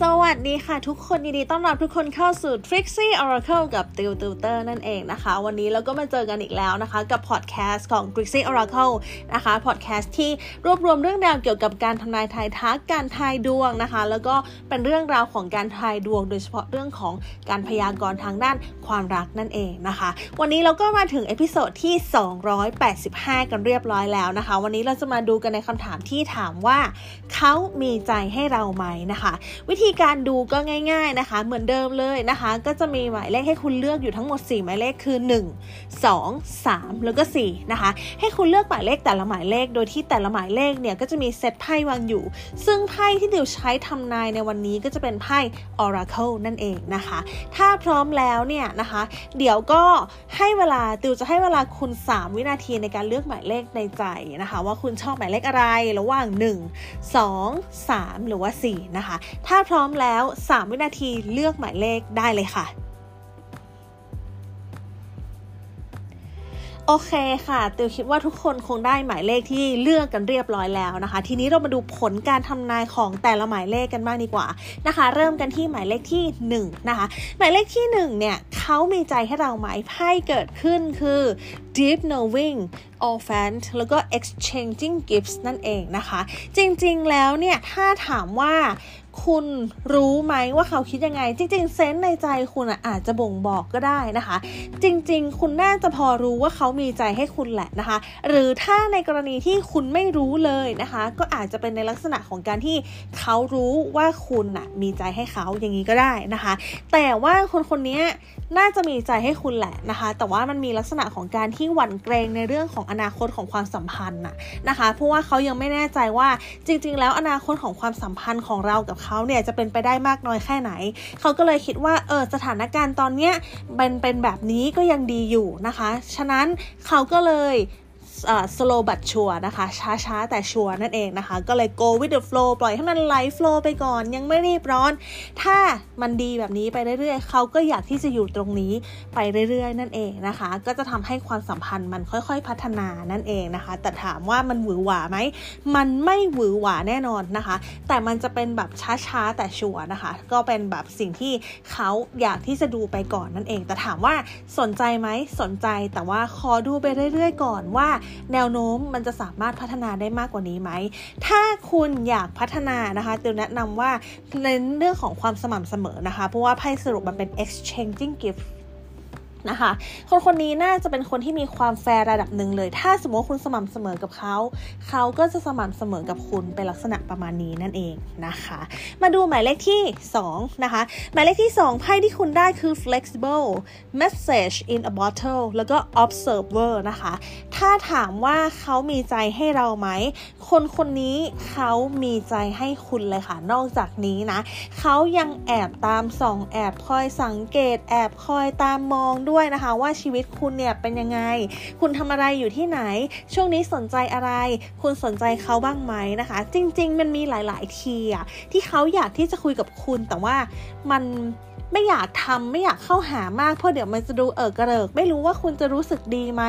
สวัสดีค่ะทุกคนยินดีต้อนรับทุกคนเข้าสู่ Trixie Oracle กับ Tiw Tutor นั่นเองนะคะ วันนี้เราก็มาเจอกันอีกแล้วนะคะ กับพอดแคสต์ของ Trixie Oracle นะคะพอดแคสต์ที่รวบรวมเรื่องราวเกี่ยวกับการทำนายทายทักการทายดวงนะคะ แล้วก็เป็นเรื่องราวของการทายดวง โดยเฉพาะเรื่องของการพยากรณ์ทางด้านความรักนั่นเองนะคะ วันนี้เราก็มาถึง episode ที่ 285 กันเรียบร้อยแล้วนะคะ วันนี้เราจะมาดูกันในคำถามที่ถามว่าเขามีใจให้เราไหมนะคะวิธีการดูก็ง่าย ๆนะคะ เหมือนเดิมเลยนะคะ ก็จะมีหมายเลขให้คุณเลือกอยู่ทั้งหมด 4 หมายเลขคือ 1 2 3 แล้วก็4นะคะ ให้คุณเลือกหมายเลขแต่ละหมายเลข โดยที่แต่ละหมายเลขเนี่ยก็จะมีเซตไพ่วางอยู่ ซึ่งไพ่ที่ดิวใช้ทำนายในวันนี้ก็จะเป็นไพ่ Oracle นั่นเองนะคะ ถ้าพร้อมแล้วเนี่ยนะคะ เดี๋ยวก็ ให้เวลาติวจะให้เวลาคุณ 3 วินาทีในการเลือกหมายเลขในใจนะคะ ว่าคุณชอบหมายเลขอะไรระหว่าง 1 2 3 หรือว่า 4 นะคะ ถ้าพร้อมแล้ว 3 วินาทีเลือกหมายเลขได้เลยค่ะ โอเคค่ะติวคิดว่าทุกคนคงได้หมายเลขที่เลือกกันเรียบร้อยแล้วนะคะ ทีนี้เรามาดูผลการทำนายของแต่ละหมายเลขกันบ้างดีกว่านะคะ เริ่มกันที่หมายเลขที่1นะคะ หมายเลขที่1เนี่ยเขามีใจให้เราไหมไพ่เกิดขึ้นคือ deep knowing all fan แล้วก็ exchanging gifts นั่นเองนะคะ จริงๆแล้วเนี่ยถ้าถามว่า คุณรู้ไหมว่าเขาคิดยังไง จริง ๆ เซนส์ในใจคุณอาจจะบ่งบอกก็ได้นะคะ จริง ๆ คุณน่าจะพอรู้ว่าเขามีใจให้คุณแหละนะคะ หรือถ้าในกรณีที่คุณไม่รู้เลยนะคะ ก็อาจจะเป็นในลักษณะของการที่เขารู้ว่าคุณน่ะมีใจให้เขาอย่างนี้ก็ได้นะคะ แต่ว่าคนคนนี้น่าจะมีใจให้คุณแหละนะคะ แต่ว่ามันมีลักษณะของการที่หวั่นเกรงในเรื่องของอนาคตของความสัมพันธ์น่ะนะคะ เพราะว่าเขายังไม่แน่ใจว่าจริง ๆ แล้วอนาคตของความสัมพันธ์ของเรากับเขาเนี่ยจะเป็นไปได้มากน้อยแค่ไหน เขาก็เลยคิดว่าเออสถานการณ์ตอนเนี้ยเป็นเป็นแบบนี้ก็ยังดีอยู่นะคะ ฉะนั้นเขาก็เลย slow but sure นะคะช้าๆ แต่ชัวร์นั่นเองนะคะ ก็เลย go with the flow ปล่อยให้มันไหล flow ไปก่อน ยังไม่รีบร้อน ถ้ามันดีแบบนี้ไปเรื่อยๆ เขาก็อยากที่จะอยู่ตรงนี้ไปเรื่อยๆ นั่นเองนะคะ ก็จะทำให้ความสัมพันธ์มันค่อยๆ พัฒนานั่นเองนะคะ แต่ถามว่ามันหวือหวาไหม มันไม่หวือหวาแน่นอนนะคะ แต่มันจะเป็นแบบช้าๆ แต่ชัวร์นะคะ ก็เป็นแบบสิ่งที่เขาอยากที่จะดูไปก่อนนั่นเอง แต่ถามว่าสนใจไหมสนใจแต่ว่าขอดูไปเรื่อยๆ ก่อนว่าแนวโน้มมันจะสามารถพัฒนาได้มากกว่านี้ไหม ถ้าคุณอยากพัฒนานะคะติวแนะนำว่าเนเรื่องของความสม่ำเสมอนะคะ เพราะว่าไพ่สรุปมันเป็น exchanging gift นะคะ คนคนนี้น่าจะเป็นคนที่มีความแฟร์ระดับหนึ่งเลย ถ้าสมมติว่าคุณสม่ำเสมอกับเขา เขาก็จะสม่ำเสมอกับคุณเป็นลักษณะประมาณนี้นั่นเองนะคะ มาดูหมายเลขที่ 2 นะคะ หมายเลขที่ 2 ไพ่ที่คุณได้คือ flexible message in a bottle แล้วก็ observer นะคะ ถ้าถามว่าเขามีใจให้เราไหม คนคนนี้เขามีใจให้คุณเลยค่ะ นอกจากนี้นะ เขายังแอบตามส่อง แอบคอยสังเกต แอบคอยตามมองด้วยนะคะ ว่าชีวิตคุณเนี่ยเป็นยังไง คุณทำอะไรอยู่ที่ไหน ช่วงนี้สนใจอะไร คุณสนใจเขาบ้างไหมนะคะ จริง ๆ มันมีหลาย ๆ ทีอะที่เขาอยากที่จะคุยกับคุณแต่ว่ามัน ไม่อยากทำไม่อยากเข้าหามากเพราะเดี๋ยวมันจะดูเออกระเริก ไม่รู้ว่าคุณจะรู้สึกดีไหม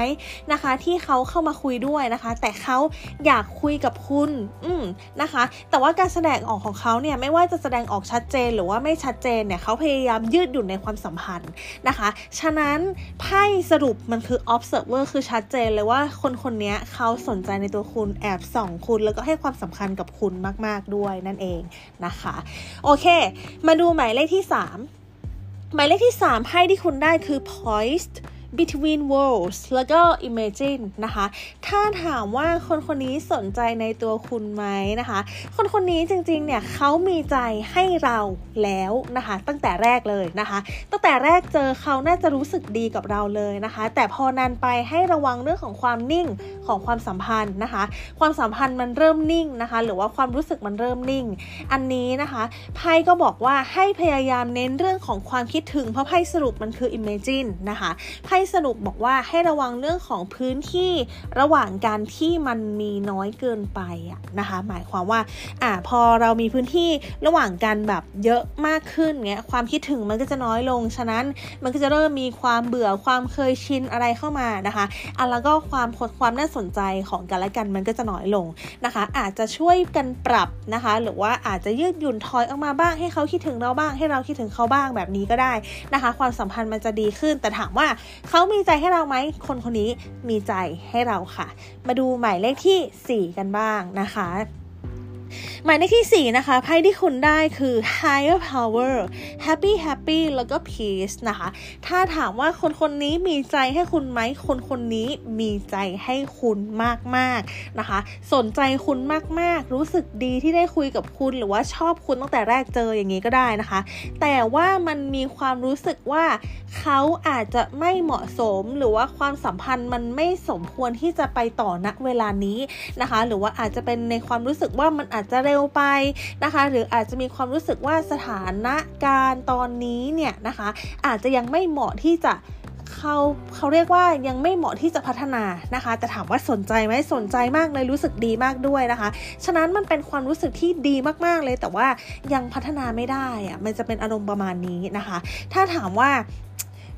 นะคะ ที่เขาเข้ามาคุยด้วยนะคะ แต่เขาอยากคุยกับคุณ อืมนะคะ แต่ว่าการแสดงออกของเขาเนี่ยไม่ว่าจะแสดงออกชัดเจนหรือว่าไม่ชัดเจนเนี่ยเขาพยายามยืดหยุ่นในความสัมพันธ์นะคะ ฉะนั้นไพ่สรุปมันคือ observer คือชัดเจนเลยว่าคนคนนี้เขาสนใจในตัวคุณแอบส่องคุณ แล้วก็ให้ความสำคัญกับคุณมาก ๆด้วยนั่นเองนะคะ โอเค มาดูหมายเลขที่ 3 หมายเลขที่ 3 ไพ่ที่คุณได้คือ poised between worlds แล้วก็ imagine นะคะ ถ้าถามว่าคนคนนี้สนใจในตัวคุณไหมนะคะ คนคนนี้จริงๆ เนี่ยเขามีใจให้เราแล้วนะคะ ตั้งแต่แรกเลยนะคะ ตั้งแต่แรกเจอเขาน่าจะรู้สึกดีกับเราเลยนะคะ แต่พอนานไปให้ระวังเรื่องของความนิ่งของความสัมพันธ์นะคะ ความสัมพันธ์มันเริ่มนิ่งนะคะ หรือว่าความรู้สึกมันเริ่มนิ่ง อันนี้นะคะไพ่ก็บอกว่าให้พยายามเน้นเรื่องของความคิดถึงเพราะไพ่สรุปมันคือ imagine นะคะไพ่สรุปบอกว่าให้ระวังเรื่องของพื้นที่ระหว่างการที่มันมีน้อยเกินไปอะนะคะ หมายความว่าอ่าพอเรามีพื้นที่ระหว่างกันแบบเยอะมากขึ้นเงี้ยความคิดถึงมันก็จะน้อยลง ฉะนั้นมันก็จะเริ่มมีความเบื่อความเคยชินอะไรเข้ามานะคะอะแล้วก็ความความน่าสนใจของกันและกันมันก็จะน้อยลงนะคะ อาจจะช่วยกันปรับนะคะ หรือว่าอาจจะยืดหยุ่นถอยออกมาบ้างให้เขาคิดถึงเราบ้าง ให้เราคิดถึงเขาบ้างแบบนี้ก็ได้นะคะ ความสัมพันธ์มันจะดีขึ้น แต่ถามว่าเขามีใจให้เราไหม คนคนนี้มีใจให้เราค่ะ มาดูหมายเลขที่ 4 กันบ้างนะคะ หมายเลขที่ 4 นะคะไพ่ที่คุณได้คือ higher power happy happy แล้วก็ peace นะคะ ถ้าถามว่าคนคนนี้มีใจให้คุณไหม คนคนนี้มีใจให้คุณมากๆนะคะ สนใจคุณมากๆ รู้สึกดีที่ได้คุยกับคุณหรือว่าชอบคุณตั้งแต่แรกเจออย่างนี้ก็ได้นะคะ แต่ว่ามันมีความรู้สึกว่าเขาอาจจะไม่เหมาะสมหรือว่าความสัมพันธ์มันไม่สมควรที่จะไปต่อณเวลานี้นะคะ หรือว่าอาจจะเป็นในความรู้สึกว่ามันอาจจะเร็วไปนะคะ หรืออาจจะมีความรู้สึกว่าสถานะการตอนนี้เนี่ยนะคะ อาจจะยังไม่เหมาะที่จะเขาเขาเรียกว่ายังไม่เหมาะที่จะพัฒนานะคะ แต่ถามว่าสนใจไหมสนใจมากเลยรู้สึกดีมากด้วยนะคะ ฉะนั้นมันเป็นความรู้สึกที่ดีมากๆเลย แต่ว่ายังพัฒนาไม่ได้อะมันจะเป็นอารมณ์ประมาณนี้นะคะ ถ้าถามว่า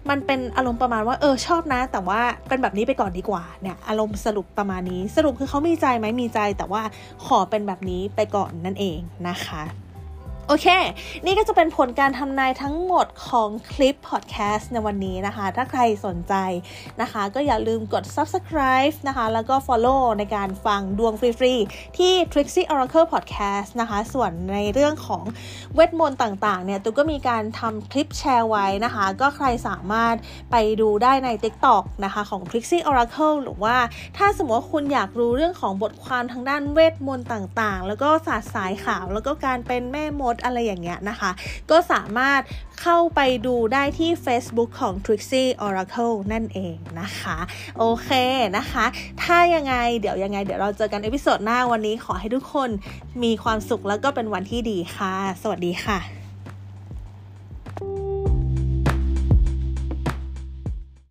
มันเป็นอารมณ์ประมาณว่าเออชอบนะ แต่ว่าเป็นแบบนี้ไปก่อนดีกว่าเนี่ยอารมณ์สรุปประมาณนี้ สรุปคือเขามีใจไหมมีใจแต่ว่าขอเป็นแบบนี้ไปก่อนนั่นเองนะคะ โอเค นี่ก็จะเป็นผลการทำนายทั้งหมดของคลิปพอดแคสต์ในวันนี้นะคะ ถ้าใครสนใจนะคะ ก็อย่าลืมกด subscribe นะคะ แล้วก็ follow ในการฟังดวงฟรีๆ ที่ Trixie Oracle Podcast นะคะ ส่วนในเรื่องของเวทมนต์ต่างๆ เนี่ยตุ๊กก็มีการทำคลิปแชร์ไว้นะคะ ก็ใครสามารถไปดูได้ใน TikTok นะคะของ Trixie Oracle หรือว่าถ้าสมมติว่าคุณอยากรู้เรื่องของบทความทางด้านเวทมนต์ต่างๆ แล้วก็ศาสตร์สายขาว แล้วก็การเป็นแม่มดอะไรอย่างเงี้ยนะคะ ก็สามารถเข้าไปดูได้ที่ Facebook ของ Trixie Oracle นั่นเองนะคะ โอเคนะคะ ถ้ายังไงเดี๋ยวยังไงเดี๋ยวเราเจอกัน episode หน้าวันนี้ขอให้ทุกคนมีความสุขแล้วก็เป็นวันที่ดีค่ะ สวัสดีค่ะ